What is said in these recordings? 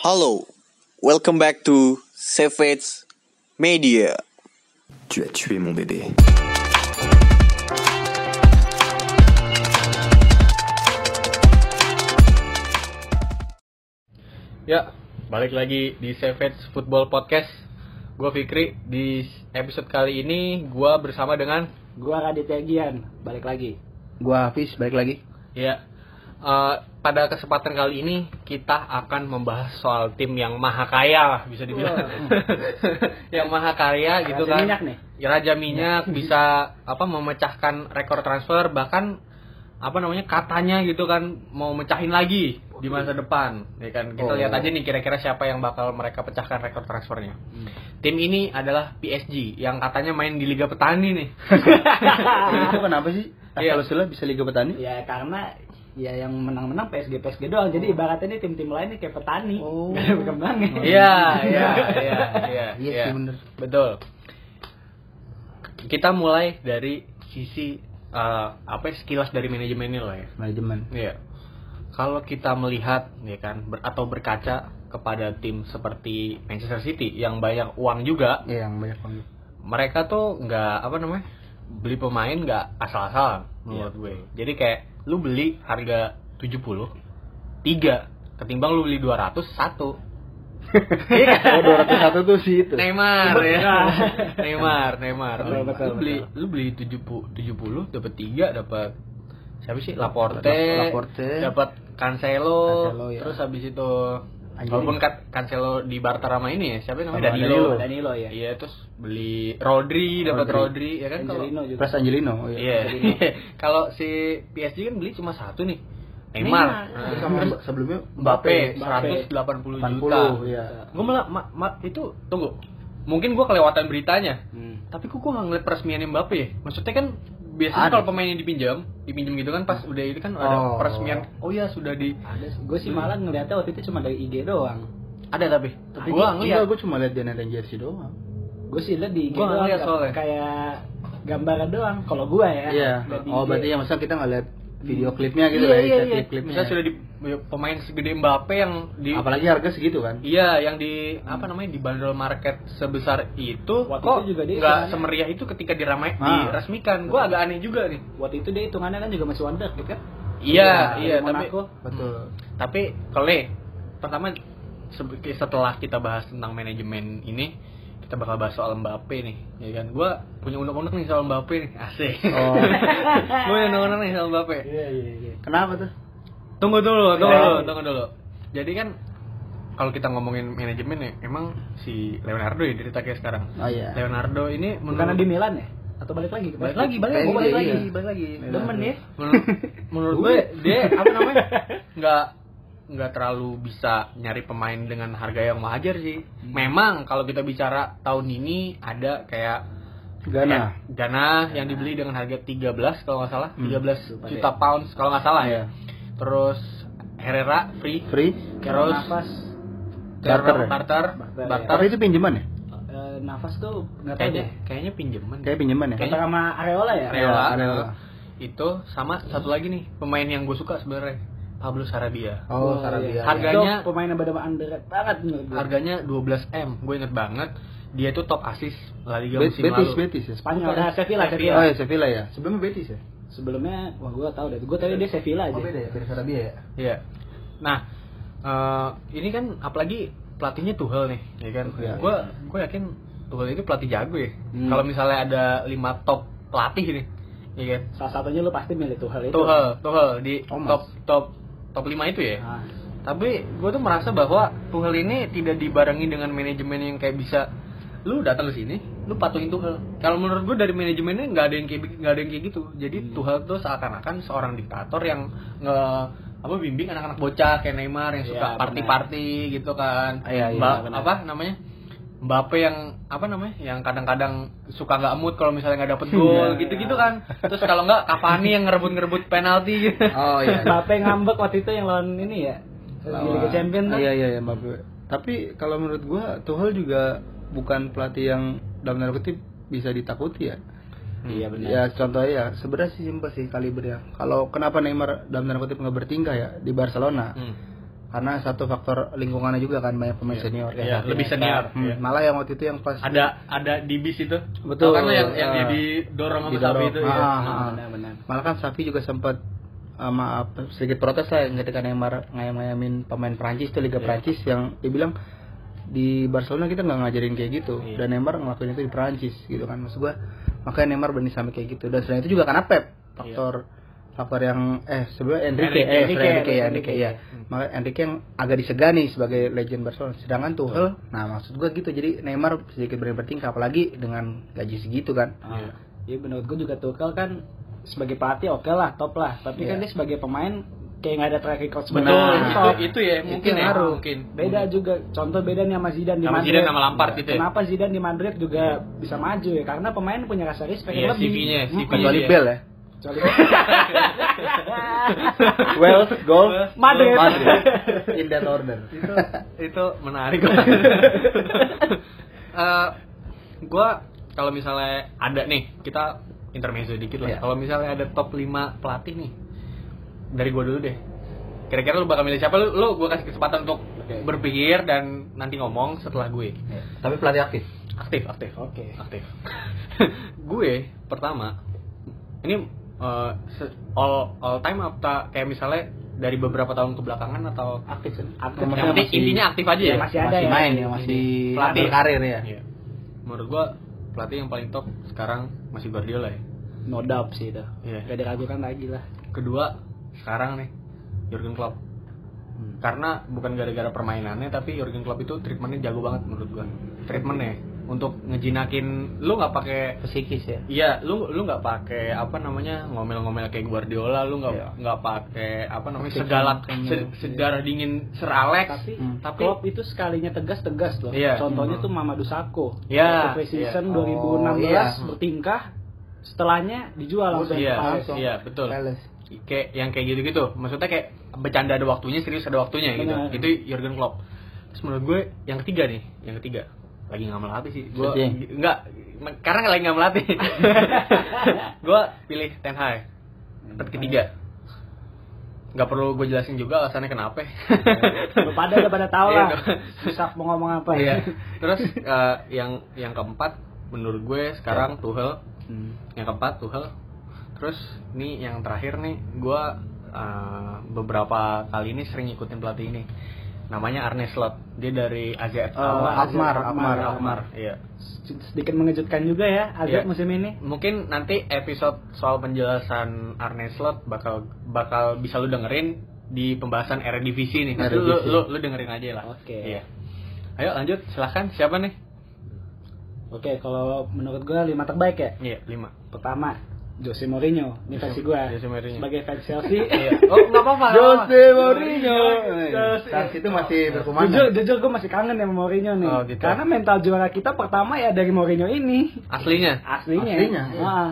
Hello, welcome back to Savage Media. Tu as tué mon bébé. Ya, balik lagi di Savage Football Podcast. Gue Fikri. Di episode kali ini gue bersama dengan Gua Raditya Gian, balik lagi. Gua Hafiz balik lagi. ya. eh, pada kesempatan kali ini kita akan membahas soal tim yang maha kaya lah bisa dibilang. yang maha kaya gitu Raja kan. minyak nih. Raja minyak bisa apa memecahkan rekor transfer bahkan apa namanya katanya gitu kan mau mecahin lagi di masa depan ya kan kita Oh. lihat aja nih kira-kira siapa yang bakal mereka pecahkan rekor transfernya tim ini adalah PSG yang katanya main di Liga Petani nih itu kenapa sih? Iya. Sudah bisa Liga Petani? Ya karena ya yang menang-menang PSG PSG doang. Jadi ibaratnya ini tim-tim lain nih kayak petani. Oh. Gak ada berkembangnya. iya iya iya iya Iya iya. bener. betul kita mulai dari sisi eh, apa ya, sekilas dari manajemennya lah ya Manajemen. Iya. Kalau kita melihat ya kan ber- atau berkaca kepada tim seperti Manchester City yang banyak uang juga, Iya, yang banyak banget. mereka tuh nggak apa namanya beli pemain nggak asal-asalan menurut gue. Jadi kayak lu beli harga 70 tiga ketimbang lu beli 200 satu. Iya kan? Oh, 201 tuh sih itu. Neymar ya. Neymar, Neymar. Betul, Lu, betul, lu beli betul. lu beli 70 70 dapat 3 dapat siapa sih? Laporte. Laporte. Dapat Cancelo, Cancelo, ya. terus habis itu Anjing. walaupun Ka- Cancelo di barter sama ini ya, siapa namanya? Danilo. Danilo. Danilo ya. Iya, terus beli Rodri, dapat Rodri. Rodri, ya kan kalau Angelino juga. Plus Angelino. oh Iya. kalau si PSG kan beli cuma satu nih. Neymar. Neymar. Nah, sebelumnya Mbappe Mbappe. 180 80 juta. iya. Gue malah ma- ma- itu tunggu. Mungkin gue kelewatan beritanya. Hmm. Tapi kok gue nggak ngeliat peresmian Mbappe ya? Maksudnya kan biasanya Ada. kalau pemain yang dipinjam, dipinjam gitu kan pas udah itu kan ada Oh. peresmian. Oh ya sudah di Ada. Gue sih malah ngeliatnya waktu itu cuma dari IG doang. ada tapi. Tapi gue ngeliat. gue cuma lihat dia naikin jersey doang. Gue sih liat di IG Gua doang. soalnya. Kayak gambaran doang. Kalau gue ya. Iya. di Oh, berarti ya masa kita nggak lihat video klipnya gitu Iya, ya, iya, iya. klip-klipnya. Bisa sudah di pemain segede Mbappe yang di Apalagi harga segitu kan? Iya, yang di apa namanya di bandrol market sebesar itu Waktu kok itu juga dia nggak semeriah itu ketika diramai Ah. diresmikan. Gue agak aneh juga nih. Waktu itu dia hitungannya kan juga masih wonder gitu kan. Iya, Dari iya, tapi Monaco. Betul. tapi kalau pertama se- setelah kita bahas tentang manajemen ini, kita bakal bahas soal Mbappe nih, ya kan? Gue punya undang-undang nih soal Mbappe nih, asik. Oh. Gue punya undang-undang nih soal Mbappe. Iya iya iya. Kenapa tuh? Tunggu dulu, tunggu Iya. dulu, tunggu dulu. Jadi kan kalau kita ngomongin manajemen ya, emang si Leonardo ya cerita kayak sekarang. Oh iya. Leonardo ini Bukan di Milan ya? Atau balik lagi? balik lagi, balik lagi, balik iya. lagi, balik lagi. Demen ya. Menurut, menurut gue dia apa namanya? nggak nggak terlalu bisa nyari pemain dengan harga yang wajar sih. Memang kalau kita bicara tahun ini ada kayak Gana. kayak Gana yang dibeli dengan harga 13 kalau nggak salah, Hmm. 13 juta pounds kalau nggak salah ya. Iya. Terus Herrera free, Free. terus nafas Barter, Barter ya? barter, Barter, barter. Tapi itu pinjaman ya? eh, nafas tuh nggak tahu Kayaknya deh. kayaknya pinjaman. Kayak pinjaman ya? Kayaknya- sama Areola ya? Areola, Iya, Areola. itu sama satu lagi nih pemain yang gue suka sebenarnya Pablo Sarabia. Oh, iya. Sarabia. Harganya- Itu pemain yang underrated banget menurut gue. Harganya 12 m, gue inget banget. Dia itu top assist La Liga Bet- musim Betis, lalu. Betis ya? Spanyol, nah, Sevilla, Sevilla. Sevilla. Oh ya Sevilla ya. Sebelumnya Betis ya? Sebelumnya, wah gue tau deh. Gue tau dia Sevilla aja. Oh beda ya, beda Sarabia ya. Iya. Nah, eh, ini kan apalagi pelatihnya Tuchel nih, ya kan? Iya. Gue gue yakin Tuchel itu pelatih jago ya. Hmm. Kalau misalnya ada 5 top pelatih nih, ya kan? Salah satunya lu pasti milih Tuchel itu. Tuchel, Tuchel di Thomas. top top top 5 itu ya. Nah, Tapi gue tuh merasa bahwa Tuchel ini tidak dibarengi dengan manajemen yang kayak bisa lu datang ke sini, lu patuhin Tuchel. Kalau menurut gue dari manajemennya nggak ada yang kayak nggak ada yang kayak gitu. Jadi Hmm. Tuchel tuh seakan-akan seorang diktator yang nge apa bimbing anak-anak bocah kayak Neymar yang suka Iya, party-party gitu kan. Iya, iya, apa namanya? Mbappe yang apa namanya? Yang kadang-kadang suka nggak mood kalau misalnya nggak dapet gol Iya. gitu-gitu kan. Terus kalau nggak Cavani yang ngerebut-ngerebut penalti gitu. Oh iya. Mbappe ngambek waktu itu yang lawan ini ya. Liga Champions tuh. Iya iya iya Mbappe. Tapi kalau menurut gua Tuchel juga bukan pelatih yang dalam tanda kutip bisa ditakuti ya. Iya benar. Ya contohnya ya sebenarnya sih simpel sih kalibernya. Kalau kenapa Neymar dalam tanda kutip nggak bertingkah ya di Barcelona? Hmm. Karena satu faktor lingkungannya juga kan banyak pemain senior ya. Iya, lebih senior. Hmm, Iya. Malah yang waktu itu yang pas Ada ada di bis itu. Betul. Kan lo yang yang Ah. dia didorong sama Didorong. sapi itu ya. Ah, Nah, ah. benar-benar malah kan Safi juga sempat uh, maaf sedikit protes lah ketika Neymar ngayam-ngayamin pemain Prancis itu Liga Iya. Prancis yang dia bilang di Barcelona kita nggak ngajarin kayak gitu Iya. dan Neymar ngelakuin itu di Prancis gitu kan maksud gua makanya Neymar berani sampai kayak gitu dan selain itu juga karena Pep faktor faktor yang eh sebelumnya Enrique, Enrique, eh Enrique, sorry, Enrique ya Enrique. Enrique ya maka Enrique yang agak disegani sebagai legend Barcelona sedangkan Tuchel nah maksud gua gitu jadi Neymar sedikit berani bertingkah apalagi dengan gaji segitu kan Iya. Iya menurut gue juga Tuchel kan sebagai pelatih oke lah top lah tapi kan Iya. dia sebagai pemain kayak nggak ada track record Betul, sebagai Benar. itu, top. itu ya mungkin ya, ngaruh. mungkin. beda juga contoh beda nih sama Zidane di Sama Madrid Zidane sama Lampard gitu ya. kenapa Zidane di Madrid juga bisa maju ya karena pemain punya rasa respect Iya, lebih CV-nya, Hmm. CV. kecuali Iya. Bell ya Wales gol Madrid. in that order. Itu itu menarik. Eh, gua kalau misalnya ada nih kita intermezzo dikit lah. Iya. kalau misalnya ada top 5 pelatih nih dari gua dulu deh. Kira-kira lu bakal milih siapa? Lu lu gua kasih kesempatan untuk Oke. berpikir dan nanti ngomong setelah gue. Tapi pelatih aktif? Aktif aktif. Oke. aktif. Gue pertama ini eh, se- all all time apa kayak misalnya dari beberapa tahun kebelakangan atau aktif aktif yang masih- intinya aktif aja ya, ya, masih ada ya main ya masih Pelatih. berkarir ya Iya. Menurut gua pelatih yang paling top sekarang masih Guardiola ya. no doubt sih itu Iya. gak diragukan lagi lah Kedua sekarang nih Jurgen Klopp. Karena bukan gara-gara permainannya tapi Jurgen Klopp itu treatmentnya jago banget menurut gua. Treatmentnya untuk ngejinakin lu nggak pakai psikis ya Iya, lu lu nggak pakai apa namanya ngomel-ngomel kayak Guardiola, lu nggak Iya. nggak pakai apa namanya kenceng. se- sedarah dingin Sir Alex. tapi Hmm. Tapi- Klopp itu sekalinya tegas tegas loh Iya. contohnya Hmm. tuh Mamadou Sakho Iya, Waktu iya. season Oh, 2016 iya. bertingkah setelahnya dijual langsung Iya, ke Palace. langsung. iya, betul. Palace. kayak yang kayak gitu-gitu maksudnya kayak bercanda ada waktunya serius ada waktunya Benar. gitu itu Jurgen Klopp terus menurut gue yang ketiga nih yang ketiga lagi nggak melatih sih. Gue Setting. nggak karena lagi nggak melatih. Gue pilih Ten Hag tempat ketiga. Nggak perlu gue jelasin juga alasannya kenapa. Lu pada udah pada tahu Iya, lah. susah mau ngomong apa. Iya. terus eh, yang yang keempat menurut gue sekarang Tuchel. Hmm. yang keempat Tuchel. Terus nih yang terakhir nih gue uh, beberapa kali ini sering ikutin pelatih ini namanya Arne Slot. Dia dari AZ Oh, Alkmaar, Alkmaar, Alkmaar, Alkmaar iya. Sedikit mengejutkan juga ya Iya. Azab musim ini. Mungkin nanti episode soal penjelasan Arne Slot bakal bakal bisa lu dengerin di pembahasan Eredivisie nih. Nanti lu, lu lu dengerin aja lah. Oke. iya. Ayo lanjut. Silahkan. Siapa nih? Oke kalau menurut gue lima terbaik ya? Iya lima. Pertama Jose Mourinho ini versi gue Jose Mourinho. sebagai fans Chelsea. Iya. oh nggak apa-apa. Jose Mourinho. Saat itu masih jujur berkumandang. Jujur gue masih kangen sama Mourinho nih. Oh, gitu. karena mental juara kita pertama ya dari Mourinho ini. Aslinya? Aslinya, Aslinya, iya. Wah.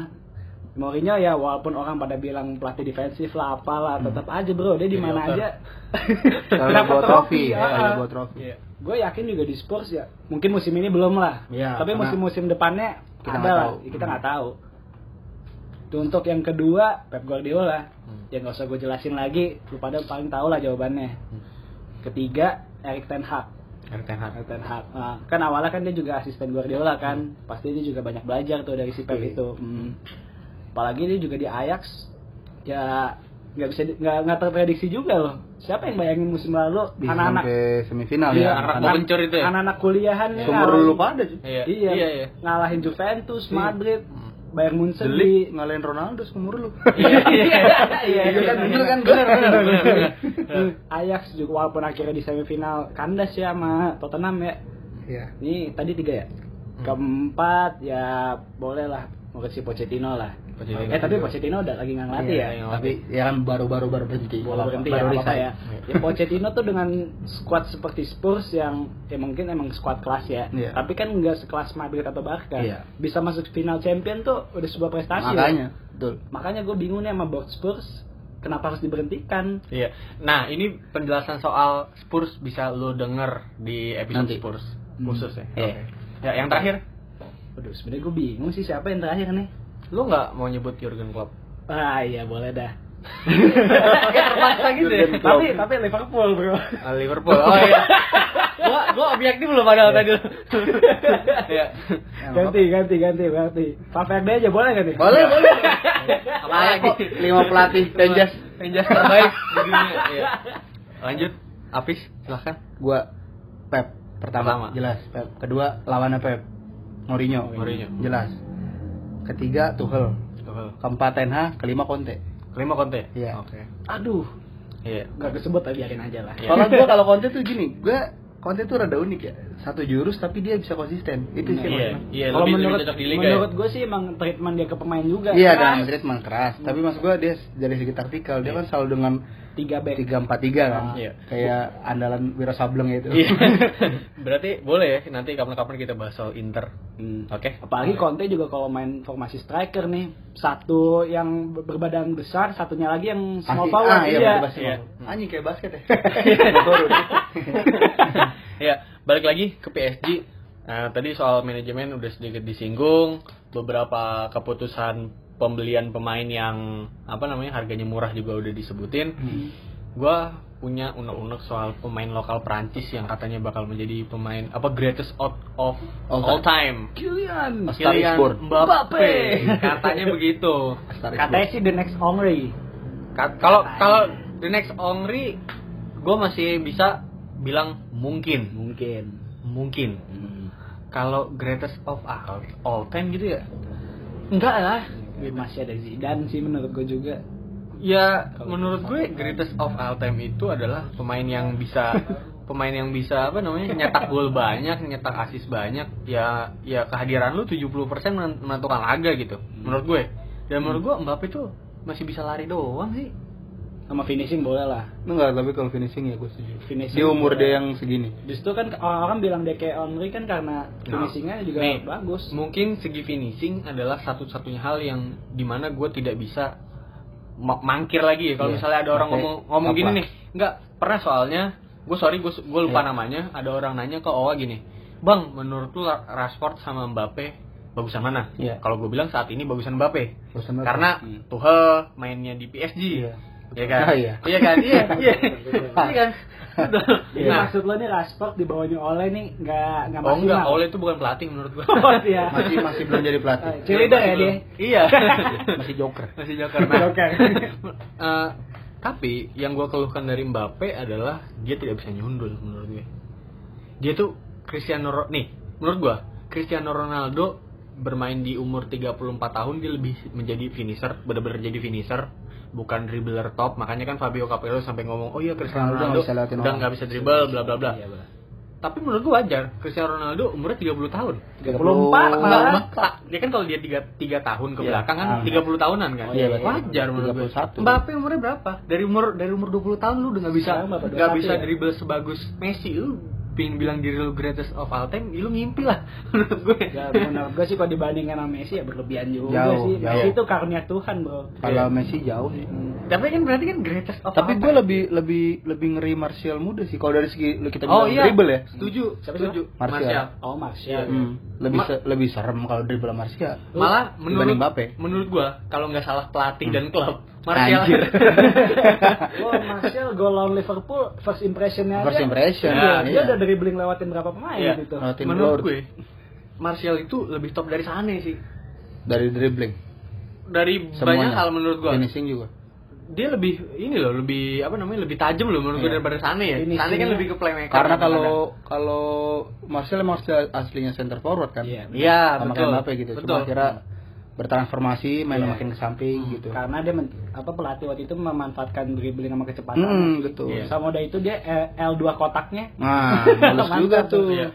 Mourinho ya walaupun orang pada bilang pelatih defensif lah apalah tetap aja bro. Dia di mana aja. Dapat trofi? ya, bawa trofi. Iya. gue yakin juga di Spurs ya mungkin musim ini belum lah. Iya, tapi musim-musim depannya kita ada tahu. kita nggak tahu. Tuh, untuk yang kedua Pep Guardiola Hmm. ya nggak usah gue jelasin lagi lu pada paling tahu lah jawabannya ketiga Erik Ten Hag Erik Ten Hag. Erik Ten Hag Nah, kan awalnya kan dia juga asisten Guardiola kan pasti dia juga banyak belajar tuh dari si Pep Iya. itu Hmm. apalagi dia juga di Ajax ya nggak bisa nggak nggak terprediksi juga loh siapa yang bayangin musim lalu bisa anak-anak sampai semifinal Iya, ya anak Anak- mau kencur itu ya? anak-anak kuliahan Sumur ngalahin- dulu pada. Iya, iya, iya, iya. ngalahin Juventus, Iya. Madrid, Hmm. Bayern Munchen Delik di ngalahin Ronaldo seumur lu. Iya, iya. iya Iya kan, bener kan? Bener. Ajax juga walaupun akhirnya di semifinal kandas ya sama Tottenham ya. Iya. Ini tadi tiga ya. Hmm. Keempat ya boleh lah Mauricio Pochettino lah. Pochettino. Eh tapi Pochettino udah lagi nggak ngelatih Iya, ya. iya. Tapi ya kan baru-baru baru berhenti. Baru berhenti baru ya, ya. ya Pochettino tuh dengan squad seperti Spurs yang ya mungkin emang squad kelas ya. Iya. Tapi kan nggak sekelas Madrid atau Barca. Iya. Bisa masuk final champion tuh udah sebuah prestasi. ya. Makanya, betul. Makanya gue bingung nih sama board Spurs kenapa harus diberhentikan? Iya. Nah, ini penjelasan soal Spurs bisa lo denger di episode Nanti. Spurs Hmm. khusus ya. Iya. Oke. Ya, yang terakhir, Waduh, sebenarnya gue bingung sih siapa yang terakhir nih. Lo nggak mau nyebut Jurgen Klopp? Ah iya boleh dah. Kayak terpaksa gitu ya. tapi tapi Liverpool bro Ah, Liverpool. Oh iya. gua gua objektif belum padahal tadi. Iya. ganti ganti ganti ganti Valverde aja boleh gak nih Boleh, boleh. Apalagi Lima pelatih Rangers. Rangers terbaik di dunia. Iya. Lanjut, Apis, silahkan. Gua Pep pertama, Pertama. jelas Pep. Kedua lawannya Pep. Mourinho. Mourinho. Jelas. Ketiga Tuchel. Keempat Ten Hag, kelima Conte. Kelima Conte. Iya. Oke. aduh Iya. nggak kesebut tapi biarin aja lah Iya. Soalnya gua kalau Conte tuh gini, gua Conte tuh rada unik ya. Satu jurus tapi dia bisa konsisten. Itu sih Iya, maksudnya. iya kalau lebih, menurut di liga. ya. menurut gue sih emang treatment dia ke pemain juga Iya, memang keras. Tapi maksud gua dia dari segi taktikal dia kan selalu dengan tiga back tiga empat tiga kan. Iya. Kayak andalan Wira Sableng itu. Iya. Berarti boleh ya nanti kapan-kapan kita bahas soal Inter. Hmm. Oke. Apalagi Conte juga kalau main formasi striker nih, satu yang berbadan besar, satunya lagi yang small Pasti- power. ah, iya, iya. Iya. Anjing kayak basket ya. ya, balik lagi ke PSG. Nah, tadi soal manajemen udah sedikit disinggung, beberapa keputusan pembelian pemain yang apa namanya harganya murah juga udah disebutin. Gua punya unek-unek soal pemain lokal Prancis yang katanya bakal menjadi pemain apa greatest out of All all, time. Kylian. Is Kylian born. Mbappe. Katanya begitu. Katanya sih the next Henry. Ka- Kalau kalau the next Ongri, gue masih bisa bilang mungkin, Mungkin. mungkin. Kalau greatest of all, all time gitu ya? Enggak lah. Masih ada Zidane sih menurut gue juga. Ya menurut gue greatest of all time itu adalah pemain yang bisa pemain yang bisa apa namanya nyetak gol banyak, nyetak asis banyak. Ya ya kehadiran lu 70% men- menentukan laga gitu. Menurut gue. Dan menurut gue Mbappe tuh masih bisa lari doang sih. Sama finishing boleh lah. Enggak, tapi kalau finishing ya gue setuju. Finishing Di umur boleh. dia yang segini. Justru kan orang-orang bilang dia kayak Henry kan karena finishingnya juga Nih, bagus. Mungkin segi finishing adalah satu-satunya hal yang di mana gue tidak bisa ma- mangkir lagi ya. Kalau Iya. misalnya ada orang Pakai ngomong ngomong apa? gini nih, nggak pernah soalnya. Gue sorry, gue gue lupa Iya. namanya. Ada orang nanya ke Owa gini, bang, menurut lu Rashford sama Mbappe bagusan mana? Iya. Kalau gue bilang saat ini bagusan Mbappe. Bagusan Mbappe. Karena Hmm. Tuchel mainnya di PSG. Iya. Iya kan? Ah, iya. Iya kan? Iya, iya. Iya kan? Jadi Nah, maksud lo nih Rashford di bawahnya Oleh nih nggak nggak oh enggak, maksimal. Ole itu bukan pelatih menurut gue. Oh iya. Masih masih belum jadi pelatih. Eh, cheerleader ya dia. Iya. Masih joker. Masih joker. Nah, Joker. eh, tapi yang gue keluhkan dari Mbappe adalah dia tidak bisa nyundul menurut gue. Dia tuh Cristiano Ro- nih, menurut gue Cristiano Ronaldo bermain di umur 34 tahun dia lebih menjadi finisher, benar-benar jadi finisher, bukan dribbler top. Makanya kan Fabio Capello sampai ngomong, "Oh iya Cristiano Ronaldo Ronaldo udah orang." nggak bisa dribble bla bla bla." Iya. Tapi menurut gue wajar, Cristiano Ronaldo umurnya 30 tahun. 34 Enggak, malah. Dia kan kalau dia 3, 3 tahun ke Iya. belakang kan Ah. 30 tahunan kan. Oh, iya. Wajar menurut gue. 31. Mbappe umurnya berapa? Dari umur dari umur 20 tahun lu udah nggak bisa nggak 21 bisa ya? dribble sebagus Messi lu pengen bilang diri lu greatest of all time, ya lu ngimpi lah menurut gue. Ya, menurut gue sih kalau dibandingkan sama Messi ya berlebihan juga Jauh, sih. jauh. Messi itu karunia Tuhan bro. Kalau Messi jauh sih. Tapi kan berarti kan greatest of Tapi all gue time. lebih lebih lebih ngeri Martial muda sih. Kalau dari segi lu kita Oh bilang iya, dribble ya. Setuju, Siapa setuju. Martial. Oh Martial. Hmm, lebih Ma- se- lebih serem kalau dribble Martial. Malah menurut Mbappe. menurut gua kalau nggak salah pelatih dan klub Martial Anjir. Wah Martial gol lawan Liverpool first impressionnya First aja. impression, Iya, iya. dia udah dribbling lewatin berapa pemain Iya. gitu. Lewatin menurut Lord. gue Martial itu lebih top dari Sane sih. Dari dribbling. Dari Semuanya. banyak hal menurut gua. Finishing juga. Dia lebih ini loh, lebih apa namanya? lebih tajam loh menurut gue Iya. daripada Sane ya. Finishingnya- Sane kan lebih ke playmaker. Karena kadang-kadang. kalau kalau Martial emang asli- aslinya center forward kan. Iya. Iya, Sama betul. kayak Mbappe gitu. Betul. Cuma kira bertransformasi, main Iya. makin ke samping gitu. Karena dia men- apa pelatih waktu itu memanfaatkan dribbling sama kecepatan. Hmm, betul. Iya. Sama udah itu dia eh, L2 kotaknya. Nah, bagus juga tuh. tuh. Iya.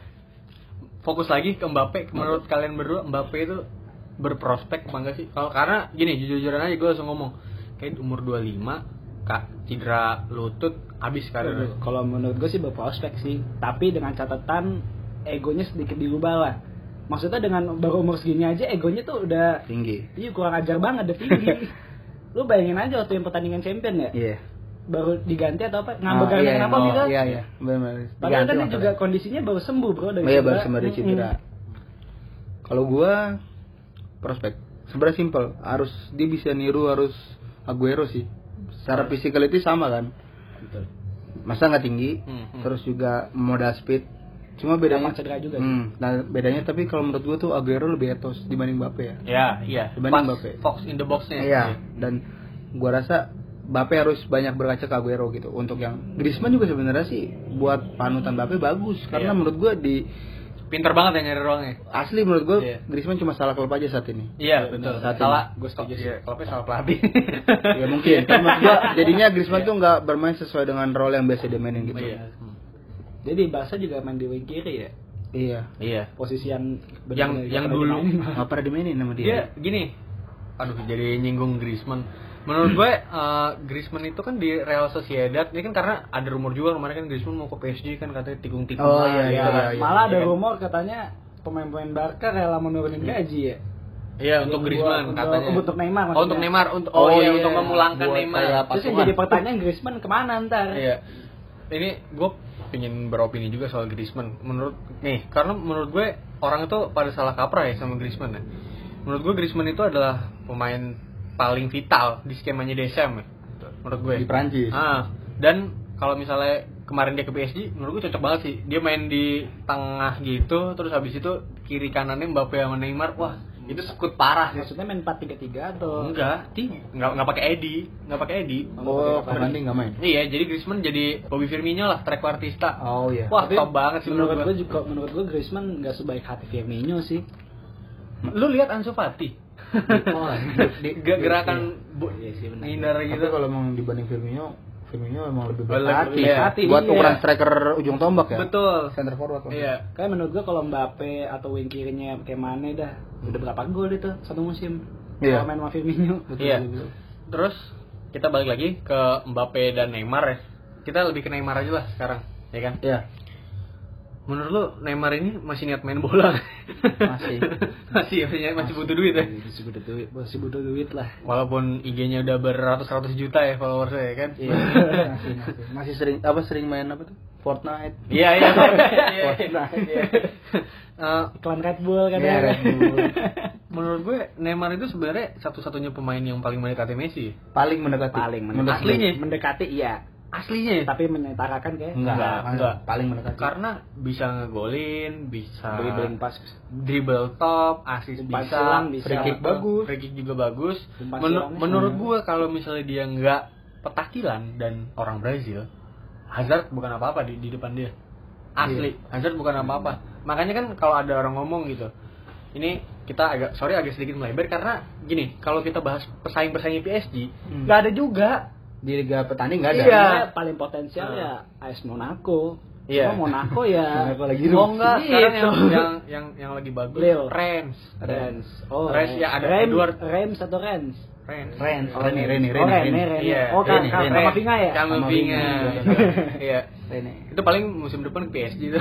Fokus lagi ke Mbappe. Menurut kalian berdua Mbappe itu berprospek apa enggak sih? Kalau karena gini, jujur-jujuran aja gue langsung ngomong. Kayak umur 25 Kak, cedera lutut habis karir. Kalau menurut gue sih berprospek sih, tapi dengan catatan egonya sedikit diubah lah. Maksudnya dengan baru umur segini aja egonya tuh udah Tinggi. iya kurang ajar banget, udah tinggi. Lu bayangin aja waktu yang pertandingan champion ya, Iya. baru diganti atau apa? Ngambek Ah, gara iya, kenapa oh, gitu? Iya, iya. Benar. Padahal kan dia juga kondisinya baru sembuh bro dari Oh iya, baru sembuh dari cedera. Kalau gua prospek sebenarnya simpel, harus dia bisa niru harus Aguero sih. secara physicality sama kan Betul. masa nggak tinggi Hmm, hmm. terus juga modal speed cuma bedanya Gampang cedera juga sih. Hmm, nah bedanya tapi kalau menurut gua tuh Aguero lebih etos dibanding Mbappe ya Ya, iya. Dibanding Mbappe. Fox in the box-nya. iya dan gua rasa Mbappe harus banyak berkaca ke Aguero gitu untuk yang Griezmann juga sebenarnya sih buat panutan Mbappe bagus karena Iya. menurut gua di Pinter banget ya nyari ruangnya. asli menurut gua Iya. Griezmann cuma salah klub aja saat ini Iya, betul. Saat salah, Gue setuju sih. Iya, klubnya salah pelatih. ya mungkin kan maksud gua jadinya Griezmann tuh nggak bermain sesuai dengan role yang biasa dia mainin gitu Iya. Jadi Barca juga main di wing kiri ya. iya Iya. Posisi yang Yang- yang dulu. nggak pernah dimainin sama dia Dia gini. Aduh, jadi nyinggung Griezmann. Menurut gue eh, Griezmann itu kan di Real Sociedad ini kan karena ada rumor juga kemarin kan Griezmann mau ke PSG kan katanya tikung-tikung. Oh, iya, Ya, iya, iya. malah ada Iya rumor katanya pemain-pemain Barca rela menurunin gaji ya. Iya, untuk Buat- Griezmann untuk- katanya. untuk Neymar Oh, untuk maksudnya. Neymar untuk oh, iya, untuk iya. memulangkan Buat Neymar. Terus yang jadi pertanyaan Griezmann ke mana ntar? Iya. Ini gue pengen beropini juga soal Griezmann. Menurut nih, karena menurut gue orang itu pada salah kaprah ya sama Griezmann ya. Menurut gue Griezmann itu adalah pemain paling vital di skemanya DSM ya. Menurut gue. di Prancis Ah, dan kalau misalnya kemarin dia ke PSG, menurut gue cocok banget sih. Dia main di tengah gitu, terus habis itu kiri kanannya Mbappe sama Neymar. Wah, itu sekut parah sih. Maksudnya main 4-3-3 atau Enggak, enggak enggak pakai Edi, enggak pakai Edi. oh pembanding nggak main Iya, jadi Griezmann jadi Bobby Firmino lah, trequartista. oh iya Wah, Tapi top banget sih menurut menurut gue juga menurut gue Griezmann nggak sebaik hati Firmino sih. Lu lihat Ansu Fati. oh, Di- ge- gerakan bu- Iya sih, benar. ngindar Tapi gitu. kalau emang dibanding Firmino, Firmino emang lebih berhati. iya. Hati, Buat iya. ukuran striker ujung tombak ya. Betul. Center forward. Iya. Kayak menurut gue kalau Mbappe atau wing kirinya kayak mana dah udah berapa gol itu satu musim. Iya. Kalau main sama Firmino. Betul, Iya. betul, betul. Terus kita balik lagi ke Mbappe dan Neymar ya. Kita lebih ke Neymar aja lah sekarang, ya kan? Iya. Menurut lu Neymar ini masih niat main bola? Masih. masih, masih, masih butuh duit ya. Masih butuh duit, masih butuh duit lah. Walaupun IG-nya udah beratus-ratus juta ya followersnya ya kan? Iya. masih, masih, masih sering apa sering main apa tuh? Fortnite. Iya iya. Iya, Fortnite. iya. Eh, Iklan Red Bull kan ya. Red Bull. menurut gue Neymar itu sebenarnya satu-satunya pemain yang paling mendekati Messi. Paling mendekati. Paling mendekati. Aslinya? Mendekati iya. Aslinya ya? Tapi menyetarakan kayak Enggak, Enggak, enggak, enggak. Paling mendekati. Karena bisa ngegolin, bisa beli-beli pas dribble top, asis Umpan bisa, bisa. free kick bagus, free kick juga bagus. Silangnya menurut sama. gue kalau misalnya dia nggak petakilan dan orang Brazil, Hazard bukan apa-apa di, di depan dia. Asli, Hazard bukan apa-apa. Makanya kan kalau ada orang ngomong gitu, ini kita agak sorry agak sedikit melebar karena gini, kalau kita bahas pesaing-pesaingnya PSG, Hmm. nggak ada juga. Di liga petani enggak ada. Iya. Paling potensial Ah. ya AS Monaco. Iya. Cuma Monaco ya. Monaco lagi Oh enggak, Gitu. sekarang yang yang yang yang lagi bagus Lille. Rennes. Rennes. Oh, Rennes, ya, ada Rem, Edward. Reims atau Rennes? Rennes. Ren, Oh, Rene, Rene, Oh, Rene, Rene, Rene. Rene. Iya. Oh, Rene, Kak- Rene. Kamavinga ya? Kamavinga. Iya. Rene. Itu paling musim depan PSG itu.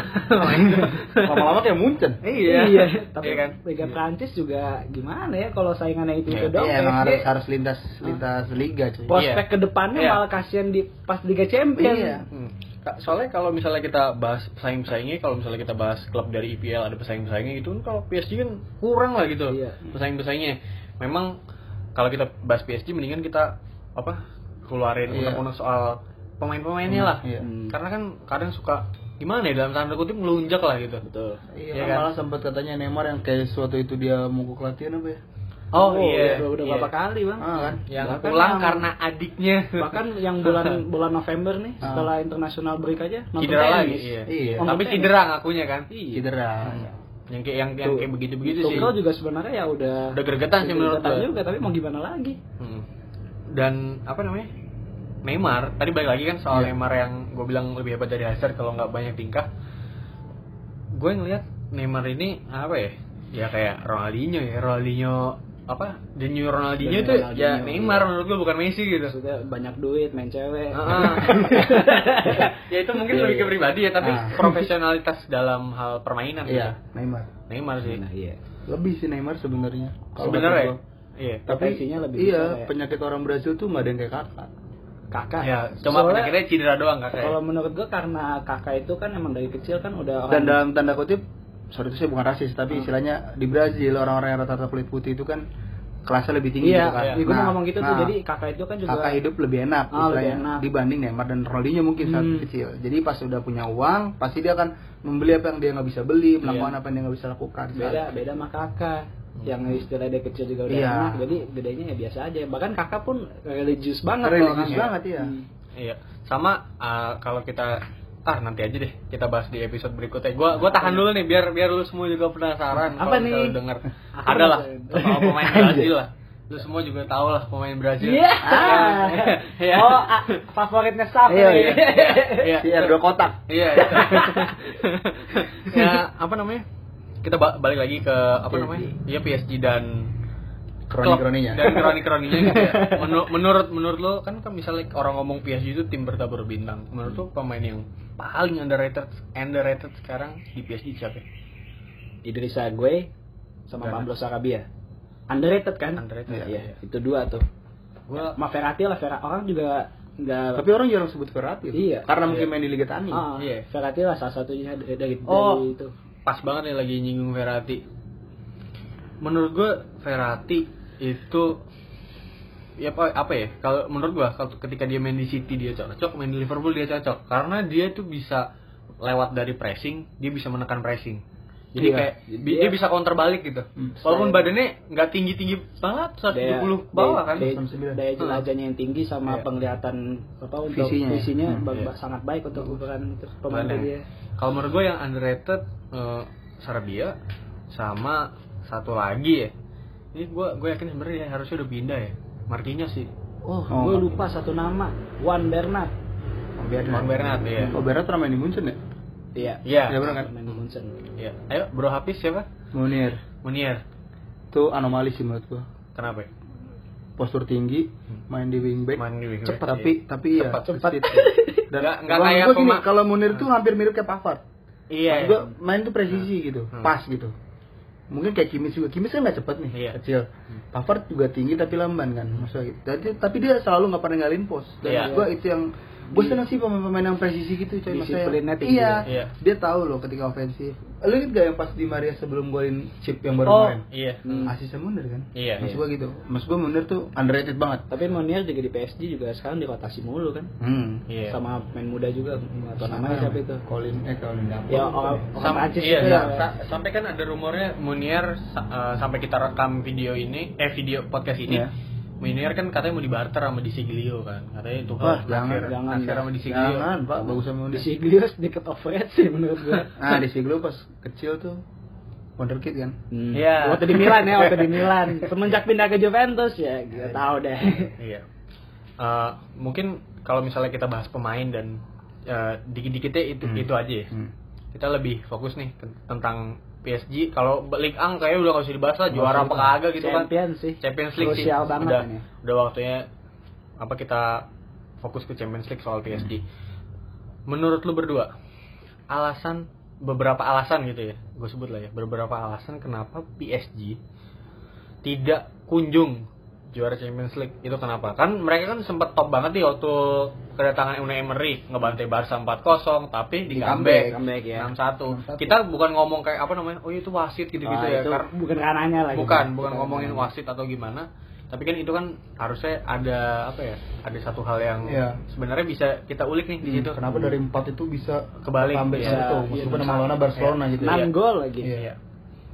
Lama-lama kayak Munchen. Iya. Tapi Iya kan? Liga Prancis juga gimana ya kalau saingannya itu Iya. itu dong. Iya, emang harus harus lintas lintas liga cuy. prospek Iya. ke depannya Iya. malah kasihan di pas Liga Champions. Iya. Hmm. Soalnya kalau misalnya kita bahas pesaing-pesaingnya, kalau misalnya kita bahas klub dari IPL ada pesaing-pesaingnya gitu, kan kalau PSG kan kurang lah gitu. Iya. Pesaing-pesaingnya. Memang kalau kita bahas PSG mendingan kita apa? keluarin Iya. unek-unek soal pemain-pemainnya lah. Iya. Hmm. Karena kan kadang suka gimana ya dalam tanda kutip melunjak lah gitu. Betul. Iya, Iya kan malah sempat katanya Neymar yang kayak suatu itu dia mogok latihan apa ya? Oh, iya. udah, udah iya. berapa kali, Bang? Ah, kan? Yang Bahkan pulang yang- karena adiknya. Bahkan yang bulan bulan November nih Ah. setelah internasional break aja cedera lagi. Iya. Iya. Tapi cedera ngakunya kan. Iya. Cedera. Yang kayak yang, yang kayak begitu-begitu sih. Tuchel juga sebenarnya ya udah Udah gregetan sih menurut gua. juga tapi mau gimana lagi? Hmm. Dan apa namanya? Neymar, tadi balik lagi kan soal Iya. Neymar yang gue bilang lebih hebat dari Hazard kalau nggak banyak tingkah. Gue ngelihat Neymar ini apa ya? Ya kayak Ronaldinho ya, Ronaldinho apa? The new Ronaldinho itu ya Neymar menurut gue bukan Messi gitu. Maksudnya banyak duit, main cewek. Ah. ya itu mungkin Iya, lebih ke iya. pribadi ya, tapi Ah. profesionalitas dalam hal permainan Iya, gitu. Neymar. Neymar sih. Nah, iya. Lebih sih Neymar sebenarnya. Kalau Sebenarnya ya? Iya. Tapi Potensinya lebih iya, besar ya. penyakit orang Brazil tuh nggak ada yang kayak kakak. Kakak. Ya, cuma Soalnya penyakitnya cedera doang kakak. ya? Kalau menurut gua karena kakak itu kan emang dari kecil kan udah Dan orang dalam tanda kutip, sorry itu saya bukan rasis, tapi istilahnya di Brazil orang-orang yang rata-rata kulit putih itu kan kelasnya lebih tinggi Iya, gitu kan. iya. gue mau ngomong gitu tuh. nah, Jadi kakak itu kan juga kakak hidup lebih enak Ah, lebih istilahnya, enak. dibanding Neymar dan Ronaldinho mungkin saat Hmm. kecil. Jadi pas udah punya uang, pasti dia akan membeli apa yang dia nggak bisa beli, melakukan apa yang dia nggak bisa lakukan. Iya. beda beda sama kakak yang istilah dia kecil juga udah Iya. enak jadi gedenya ya biasa aja bahkan kakak pun religius banget Religius banget, iya. Hmm. Iya. Sama uh, kalau kita ah nanti aja deh kita bahas di episode berikutnya. Gua gua tahan dulu nih biar biar lu semua juga penasaran. Apa kalau nih? denger. Ada lah soal pemain Brazil lah. Lu semua juga tahu lah pemain Brazil. Iya. Iya. Oh, ah, favoritnya siapa? Iya, iya. Iya. Si R2 kotak. Iya. iya. ya apa namanya? Kita ba- balik lagi ke apa PSG. namanya? Iya PSG dan Kroni-kroninya. dan kroni-kroninya gitu ya. Menur- menurut menurut lo kan kan misalnya orang ngomong PSG itu tim bertabur bintang. Menurut lo pemain yang paling underrated underrated sekarang di PSG siapa? Idrissa Gue sama. Pablo Sarabia. Underrated kan? Underrated. Iya, itu dua tuh. Gua Sama Verratti lah, Verratti orang juga nggak Tapi orang jarang sebut Verratti. Iya. Karena mungkin main di Liga Tani. Ah, Iya. Verratti lah salah satunya dari, dari, Oh. itu. pas banget nih lagi nyinggung Verratti. Menurut gue Verratti itu ya apa apa ya kalau menurut gua kalau ketika dia main di City dia cocok main di Liverpool dia cocok karena dia tuh bisa lewat dari pressing dia bisa menekan pressing jadi Iya. kayak bi- Dia- dia bisa counter balik gitu Hmm. walaupun badannya nggak tinggi tinggi banget 170 Daya- bawah kan daya, 169. daya jelajahnya yang tinggi sama Iya. penglihatan apa untuk Visinya. visinya, Hmm, ba- iya. sangat baik untuk ukuran itu pemain dia. kalau menurut gue yang underrated eh, Sarabia sama satu lagi ya ini gue gue yakin sebenarnya dia harusnya udah pindah ya Marquinhos sih Oh, Oh, gue lupa satu nama, Juan Bernat. Oh, Bernat. Juan Bernat ya Oh, Bernat pernah main di Munchen ya? Iya. Iya. Iya, bener kan? Main di Munchen. Iya. Ayo, Bro Hafiz siapa? Munir. Munier. Itu anomali sih menurut gua. Kenapa? ya? Postur tinggi, main di wingback. Main di wingback, Cepat iya. tapi tapi ya Cepat. cepat. Dan Nggak- nggak kayak gua gini, kalau Munir tuh hampir mirip kayak Pavard. Iya. Gua main tuh presisi gitu, Hmm. pas gitu. Mungkin kayak Kimis juga. Kimis kan nggak cepet nih, Iya. kecil. Pavard juga tinggi tapi lamban kan, maksudnya gitu. Tapi, dia selalu nggak pernah ngalin pos. Dan Iya. gua itu yang gue seneng sih pemain-pemain yang presisi gitu, coy. Maksudnya, iya, ya. Iya. dia tahu loh ketika ofensif. Lu inget gak yang pas di Maria sebelum golin chip yang baru Oh, main? iya. Hmm. Asisnya Munir kan? Iya. Maksud gua gitu. Maksud gua Munir tuh underrated banget. Tapi Monier juga di PSG juga sekarang dirotasi mulu kan. Hmm. Iya. Sama main muda juga, nggak tahu namanya siapa itu. Colin eh Colin Dapper. Ya orang orang Sam- Prancis iya, sa- ya. sa- sampai kan ada rumornya Munier sa- eh, sampai kita rekam video ini eh video podcast ini Iya. Munier kan katanya mau dibarter sama Disiglio kan katanya itu Wah, jangan, jangan, Nasir sama Disiglio Jangan, Pak, bagus sama Di Munir. Siglios deket overhead sih menurut gua. Nah, di Siglo pas kecil tuh wonderkid kan. Hmm. Iya. Waktu di Milan ya, waktu di Milan. Semenjak pindah ke Juventus ya, gak tahu deh. iya Eh, mungkin kalau misalnya kita bahas pemain dan eh, dikit-dikitnya itu Hmm. itu aja ya Hmm. kita lebih fokus nih ten- tentang PSG kalau League Ang kayaknya udah gak usah dibahas lah juara apa kagak gitu kan Champion sih. Champions League sih banget udah ini. udah waktunya apa kita fokus ke Champions League soal PSG. Menurut lu berdua alasan beberapa alasan gitu ya, gue sebut lah ya beberapa alasan kenapa PSG tidak kunjung juara Champions League itu kenapa? Kan mereka kan sempat top banget nih waktu kedatangan Unai Emery ngebantai Barca 4-0 tapi di, Di comeback, comeback, ya. 6-1. Kita bukan ngomong kayak apa namanya? Oh itu wasit gitu-gitu Ah, ya. itu Karena bukan ranahnya lagi. bukan bukan ngomongin wasit atau gimana tapi kan itu kan harusnya ada apa ya ada satu hal yang Iya. sebenarnya bisa kita ulik nih di Hmm, situ Kenapa dari empat itu bisa Kebalik, comeback iya. satu? Iya, Meskipun iya. sama lawannya Barcelona gitu. Enam Iya. gol lagi. iya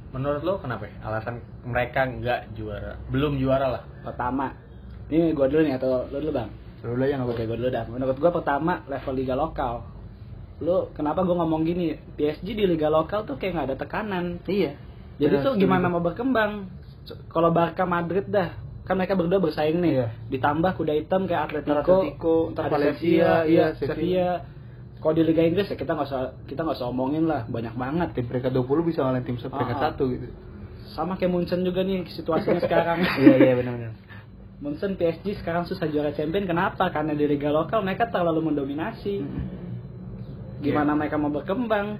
menurut lo kenapa ya? alasan mereka nggak juara belum juara lah Pertama, ini gua dulu nih atau lu dulu bang? Dulu lah yang Oke, gua dulu dah. Menurut gua pertama level liga lokal. Lu kenapa gua ngomong gini? PSG di liga lokal tuh kayak nggak ada tekanan. Iya. Jadi Benar, tuh gimana mau berkembang? Kalau Barca Madrid dah, kan mereka berdua bersaing nih. Iya. Ditambah kuda hitam kayak Atletico, Atletico, Valencia, Sevilla, iya, Sevilla. Sevilla. Kalau di Liga Inggris ya kita nggak usah kita nggak usah omongin lah, banyak banget. Tim peringkat 20 bisa ngalahin tim peringkat Ah, ah. satu gitu. Sama kayak Munchen juga nih situasinya sekarang. Iya iya benar-benar. Munchen PSG sekarang susah juara champion kenapa? Karena di liga lokal mereka terlalu mendominasi. Gimana mereka mau berkembang?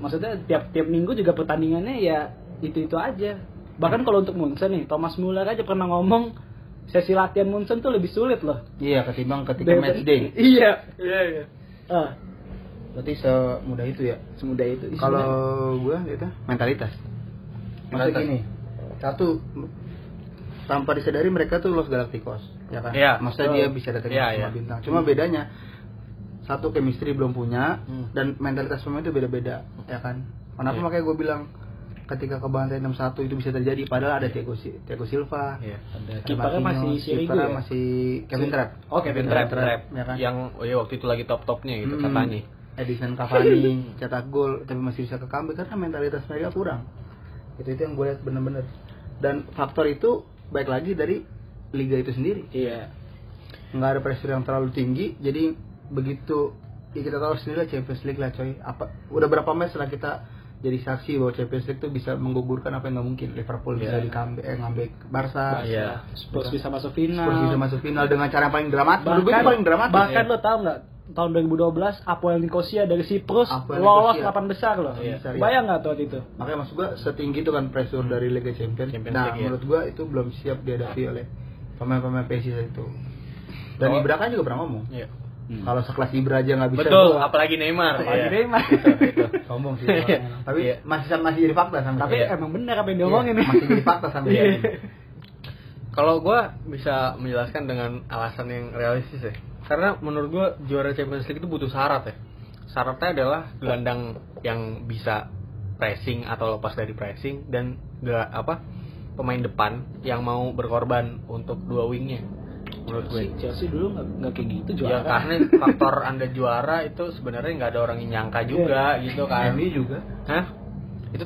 Maksudnya tiap tiap minggu juga pertandingannya ya itu itu aja. Bahkan kalau untuk Munchen nih, Thomas Muller aja pernah ngomong sesi latihan Munchen tuh lebih sulit loh. Iya ketimbang ketika Dari- match day. Iya. Iya iya. Ah, Berarti semudah itu ya. semudah itu. Kalau gua gitu mentalitas. Mentalitas. gini, satu tanpa disadari mereka tuh Los Galacticos, ya kan? Iya, Maksudnya dia bisa datang Iya, sama iya. bintang. Cuma bedanya satu chemistry belum punya Hmm. dan mentalitas pemain itu beda-beda, ya kan? Kenapa Iya. makanya gue bilang ketika kebantai 6-1 itu bisa terjadi padahal ada Thiago, Thiago Silva, Iya. ada Kipernya masih kipernya ya? masih Kevin Trapp. Oh, Kevin Trap, Trapp. trap. ya kan? Yang oh iya waktu itu lagi top-topnya gitu Hmm. katanya. Edison Cavani cetak gol tapi masih bisa ke comeback karena mentalitas mereka kurang. Itu itu yang gue lihat bener-bener. Dan faktor itu baik lagi dari liga itu sendiri. Iya. Nggak ada pressure yang terlalu tinggi, jadi begitu ya kita tahu sendiri lah Champions League lah coy. Apa udah berapa match setelah kita jadi saksi bahwa Champions League itu bisa menggugurkan apa yang nggak mungkin. Liverpool bisa Iya. di eh, comeback Barca. Iya. Spurs bisa masuk final. Spurs bisa masuk final dengan cara yang paling dramatis. Bahkan paling dramatis. bahkan ya. lo tau nggak tahun 2012 Apoel Nicosia dari Siprus Apoel lolos. 8 besar loh. Iya. Bayang nggak tuh waktu itu? Makanya maksud gua setinggi itu kan pressure dari Liga Champions. Champions nah, League, ya. menurut gua itu belum siap dihadapi oleh pemain-pemain PSIS itu. Dan Oh. Ibra kan juga pernah ngomong. Iya. Kalau sekelas Ibra aja nggak bisa. Betul, gua- apalagi Neymar. Apalagi Iya. Neymar. Itu, itu. sombong sih. orangnya. Tapi Iya. masih masih jadi fakta sampai Tapi sekarang. emang bener apa yang Iya, diomongin nih. masih jadi fakta sampai Iya. Kalau gua bisa menjelaskan dengan alasan yang realistis ya. Karena menurut gua juara Champions League itu butuh syarat ya. Syaratnya adalah gelandang yang bisa pressing atau lepas dari pressing dan gak apa pemain depan yang mau berkorban untuk dua wingnya. Menurut gue. Chelsea, Chelsea dulu nggak kayak gitu Ya juara. karena faktor anda juara itu sebenarnya nggak ada orang yang nyangka juga gitu kan. MU juga. Hah? Itu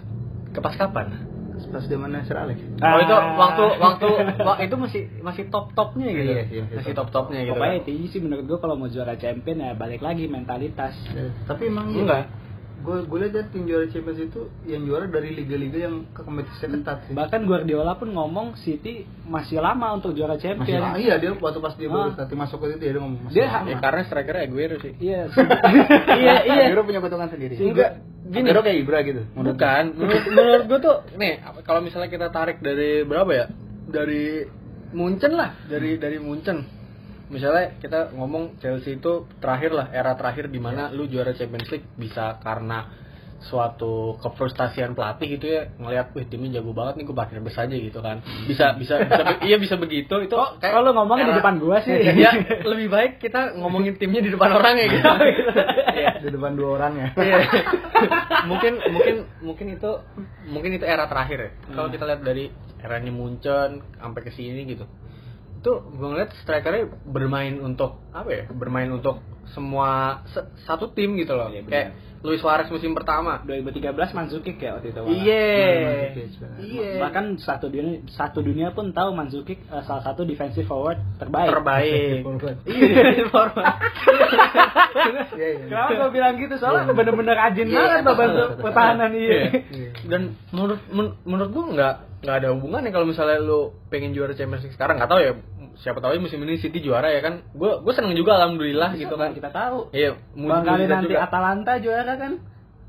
kepas kapan? Pas zamannya Sir Alex. Oh itu Ah. waktu waktu wa- itu masih masih top topnya gitu. Iya, iya, iya. masih top topnya gitu. Pokoknya intinya sih menurut gua kalau mau juara champion ya balik lagi mentalitas. Ya, Tapi emang iya. Enggak. Gue gue lihat ya, tim juara Champions itu yang juara dari liga-liga yang ke kompetisi ketat sih. Bahkan Guardiola pun ngomong City masih lama untuk juara Masih champion. lama. Iya dia waktu pas dia baru Ah. nanti masuk ke itu ya dia ngomong masih Dia lama. Ya karena strikernya Aguero sih. Iya. iya iya. Aguero punya keuntungan sendiri. Enggak, gini. Aguero kayak Ibra gitu. menurut Bukan, menurut, menurut gue tuh nih kalau misalnya kita tarik dari berapa ya? Dari Munchen lah, dari dari Munchen. Misalnya kita ngomong Chelsea itu terakhir lah, era terakhir di mana lu juara Champions League bisa karena suatu kefrustasian pelatih gitu ya ngelihat wih timnya jago banget nih gue parkir bus aja gitu kan bisa bisa bisa be- iya bisa begitu itu Oh, kalau ngomongin di depan gua sih. ya lebih baik kita ngomongin timnya di depan orang ya gitu Iya. Di depan dua orang ya. Iya. mungkin mungkin mungkin itu mungkin itu era terakhir ya. Kalau kita lihat dari eranya Munchen sampai ke sini gitu. Itu gue ngeliat strikernya bermain untuk apa ya? Bermain untuk semua se- satu tim gitu loh. Iya. Kayak Luis Suarez musim pertama. 2013 Manzukic ya waktu itu. Iya. Benar. Iya. Bahkan satu dunia satu dunia pun tahu Manzukic eh, salah satu defensive forward terbaik. terbaik. Forward. Iya, forward. Iya iya. Kenapa gue bilang gitu? Soalnya bener-bener rajin banget betul, pertahanan iya. Dan menurut men- menurut gua nggak nggak ada hubungannya kalau misalnya lu pengen juara Champions League sekarang nggak tahu ya siapa tahu ya musim ini City juara ya kan. Gua gua seneng juga alhamdulillah gitu kan. Kita tahu. Iya, Bang kali kita nanti juga. Atalanta juara kan?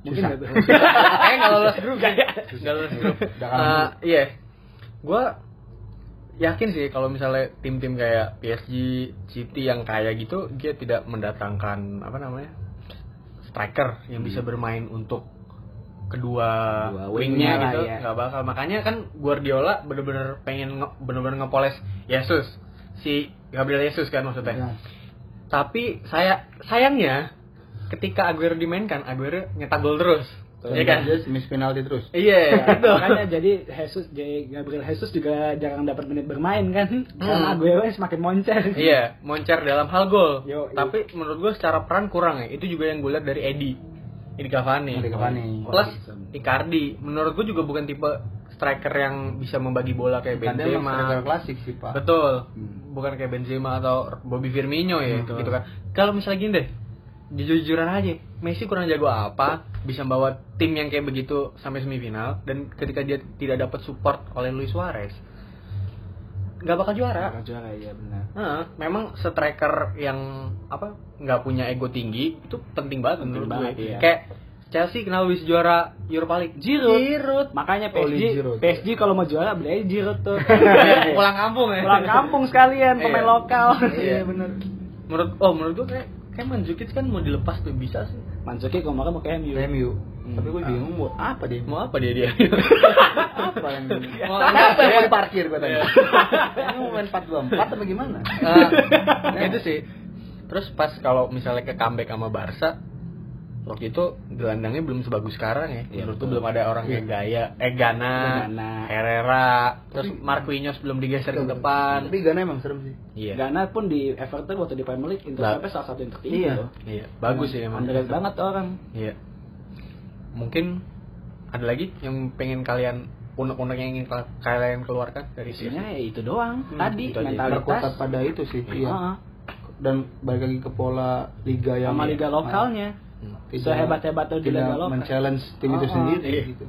Mungkin nggak? Kayaknya nggak lolos grup. Nggak lolos grup. Kalah Eh, Iya. Gua yakin sih kalau misalnya tim-tim kayak PSG, City yang kayak gitu dia tidak mendatangkan apa namanya striker yang bisa bermain untuk kedua Dua wingnya gitu ya. nggak bakal makanya kan Guardiola bener-bener pengen nge- bener-bener ngepoles Jesus si Gabriel Jesus kan maksudnya Ya. tapi saya sayangnya ketika Aguero dimainkan Aguero nyetak gol terus Iya kan miss penalti terus. iya gitu Makanya jadi Jesus, jadi Gabriel Jesus juga jarang dapat menit bermain kan? Karena Aguero semakin moncer. Iya, moncer dalam hal gol. Yo, iya. Tapi menurut gue secara peran kurang ya. Itu juga yang gue lihat dari Edi. Edi Cavani. Edi Cavani. Plus Icardi. Menurut gue juga bukan tipe striker yang bisa membagi bola kayak emang striker Benzema. klasik sih pak. Betul. Hmm. Bukan kayak Benzema atau Bobby Firmino ya, Betul. gitu kan. Kalau misalnya gini deh, jujur-jujuran aja, Messi kurang jago apa, bisa bawa tim yang kayak begitu sampai semifinal dan ketika dia tidak dapat support oleh Luis Suarez, nggak bakal juara. Bakal juara ya benar. Nah, memang striker yang apa nggak punya ego tinggi itu penting banget Penting menurut banget, gue. iya. Kayak Chelsea kenapa bisa juara Europa League? Giroud. Giroud. Makanya Oli PSG, Giroud. PSG kalau mau juara beli aja Giroud tuh. Pulang kampung ya. Pulang kampung sekalian pemain Iya. lokal. Iya benar. Menurut oh menurut gue kayak kayak Mandzukic kan mau dilepas tuh bisa sih. Manzukic kemarin mau ke MU. MU. Tapi gue bingung buat apa dia? Mau apa dia dia? apa yang Mau- Kenapa yang mau diparkir gue tanya? Ini mau main 424 apa gimana? Ah, itu sih. Terus pas kalau misalnya ke comeback sama Barca, waktu itu gelandangnya belum sebagus sekarang ya. Iya, Menurut belum ada orang kayak Gaya, eh Gana, Gana. Herrera, terus Marquinhos belum digeser ke depan. Tapi Gana emang serem sih. Iya. Gana pun di Everton waktu di Premier League interceptnya salah satu yang tertinggi Iya. loh. Iya, bagus sih emang. Underrated banget orang. Iya. Mungkin ada lagi yang pengen kalian unek-unek yang ingin ka- kalian keluarkan dari sini? Ya itu doang. Tadi itu mentalitas pada itu sih. Iya. Heeh. Dan balik lagi ke pola liga yang sama liga lokalnya. Sehebat-hebat tuh di tidak lokal. men-challenge tim itu Oh, sendiri iya. gitu.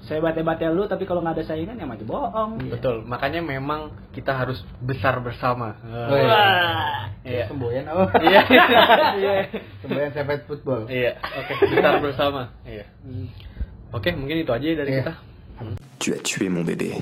Sehebat-hebatnya lu tapi kalau nggak ada saingan ya mati bohong. Betul. Makanya memang kita harus besar bersama. Oh, iya. Wah. Iya. Semboyan apa? Iya. Iya. Semboyan sepak football. Iya. Oke, besar bersama. Iya. Oke, mungkin itu aja dari Iya. kita. Tu as tué mon bébé.